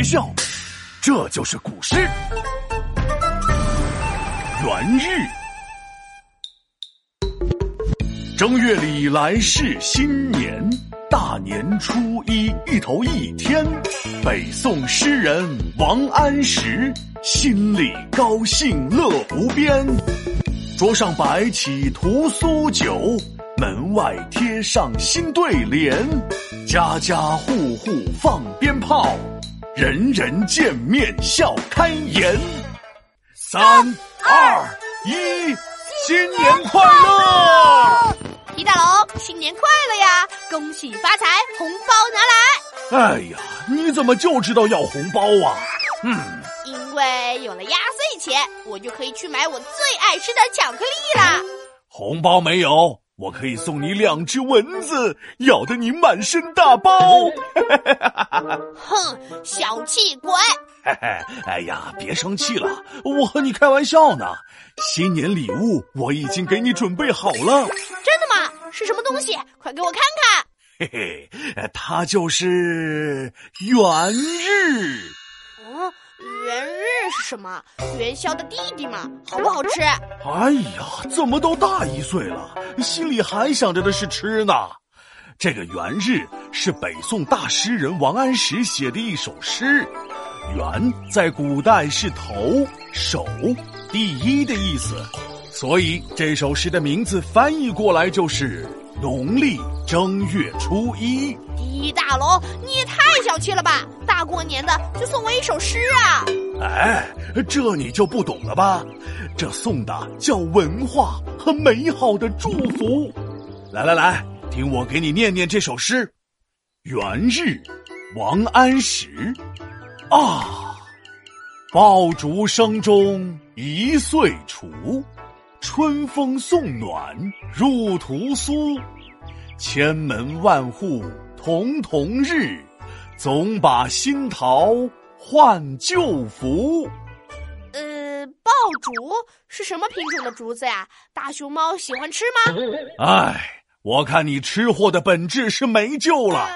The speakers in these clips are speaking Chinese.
别笑，这就是古诗。元日，正月里来是新年，大年初一一头一天，北宋诗人王安石心里高兴乐无边，桌上摆起屠苏酒，门外贴上新对联，家家户户放鞭炮，人人见面笑开颜。三二一，新年快乐！皮大龙，新年快乐呀！恭喜发财，红包拿来！哎呀，你怎么就知道要红包啊？嗯，因为有了压岁钱，我就可以去买我最爱吃的巧克力啦。红包没有，我可以送你两只蚊子，咬得你满身大包。哼，小气鬼！嘿嘿，哎呀，别生气了，我和你开玩笑呢。新年礼物我已经给你准备好了。真的吗？是什么东西？快给我看看。嘿 嘿，它就是元日。哦，元日是什么？元宵的弟弟嘛？好不好吃？哎呀，怎么都大一岁了，心里还想着的是吃呢？这个元日是北宋大诗人王安石写的一首诗。元在古代是头、首、第一的意思，所以这首诗的名字翻译过来就是农历正月初一。狄大龙，你也太小气了吧！大过年的就送我一首诗啊！哎，这你就不懂了吧？这送的叫文化和美好的祝福。来来来，听我给你念念这首诗：元日，王安石。啊！爆竹声中一岁除，春风送暖入屠苏。千门万户曈曈日，总把新桃换旧符。呃，爆竹是什么品种的竹子呀？大熊猫喜欢吃吗？哎，我看你吃货的本质是没救了。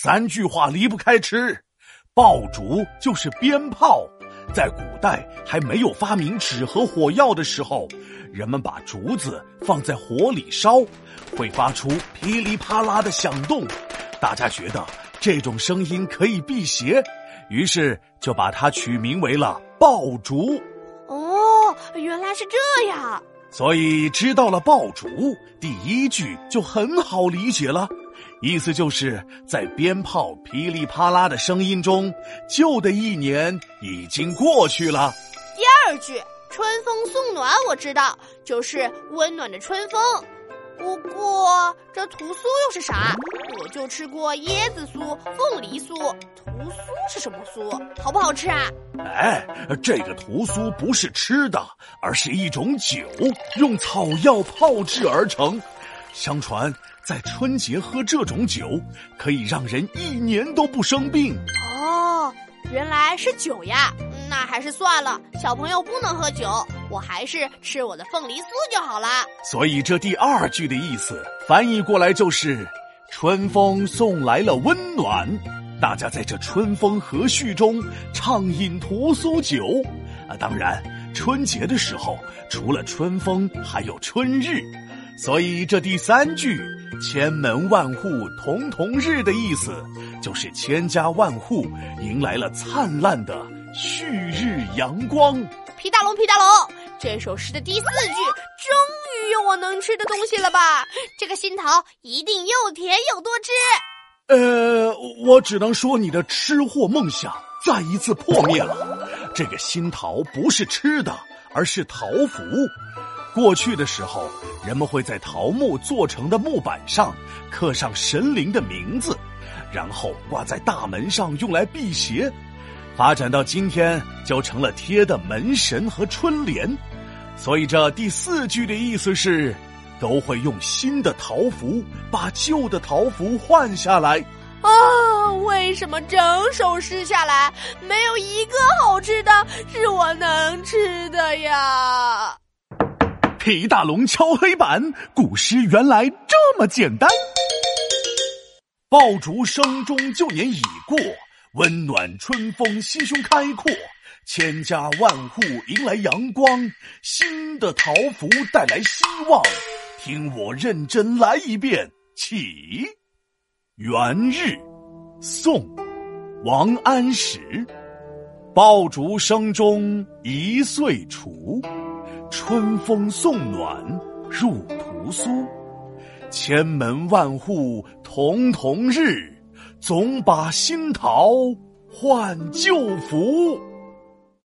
三句话离不开吃。爆竹就是鞭炮，在古代还没有发明纸和火药的时候，人们把竹子放在火里烧，会发出噼里啪啦的响动，大家觉得这种声音可以辟邪，于是就把它取名为了爆竹。哦，原来是这样。所以知道了爆竹，第一句就很好理解了。意思就是在鞭炮噼里啪啦的声音中，旧的一年已经过去了。第二句“春风送暖”，我知道，就是温暖的春风。不过这屠苏又是啥？我就吃过椰子酥、凤梨酥，屠苏是什么酥？好不好吃啊？哎，这个屠苏不是吃的，而是一种酒，用草药泡制而成。相传。在春节喝这种酒，可以让人一年都不生病。哦，原来是酒呀！那还是算了，小朋友不能喝酒，我还是吃我的凤梨酥就好了。所以这第二句的意思翻译过来就是：春风送来了温暖，大家在这春风和煦中畅饮屠苏酒。啊，当然，春节的时候除了春风，还有春日。所以这第三句“千门万户瞳瞳日”的意思，就是千家万户迎来了灿烂的旭日阳光。皮大龙，皮大龙，这首诗的第四句终于有我能吃的东西了吧？这个新桃一定又甜又多汁。呃，我只能说你的吃货梦想再一次破灭了。这个新桃不是吃的，而是桃符。过去的时候，人们会在桃木做成的木板上刻上神灵的名字，然后挂在大门上用来辟邪。发展到今天，就成了贴的门神和春联。所以这第四句的意思是，都会用新的桃符把旧的桃符换下来。啊，为什么整首诗下来没有一个好吃的是我能吃的呀？皮大龙敲黑板，古诗原来这么简单。爆竹声中旧年已过，温暖春风，心胸开阔，千家万户迎来阳光，新的桃符带来希望。听我认真来一遍，起。元日，宋，王安石。爆竹声中一岁除，春风送暖入屠苏。千门万户曈曈日，总把新桃换旧符。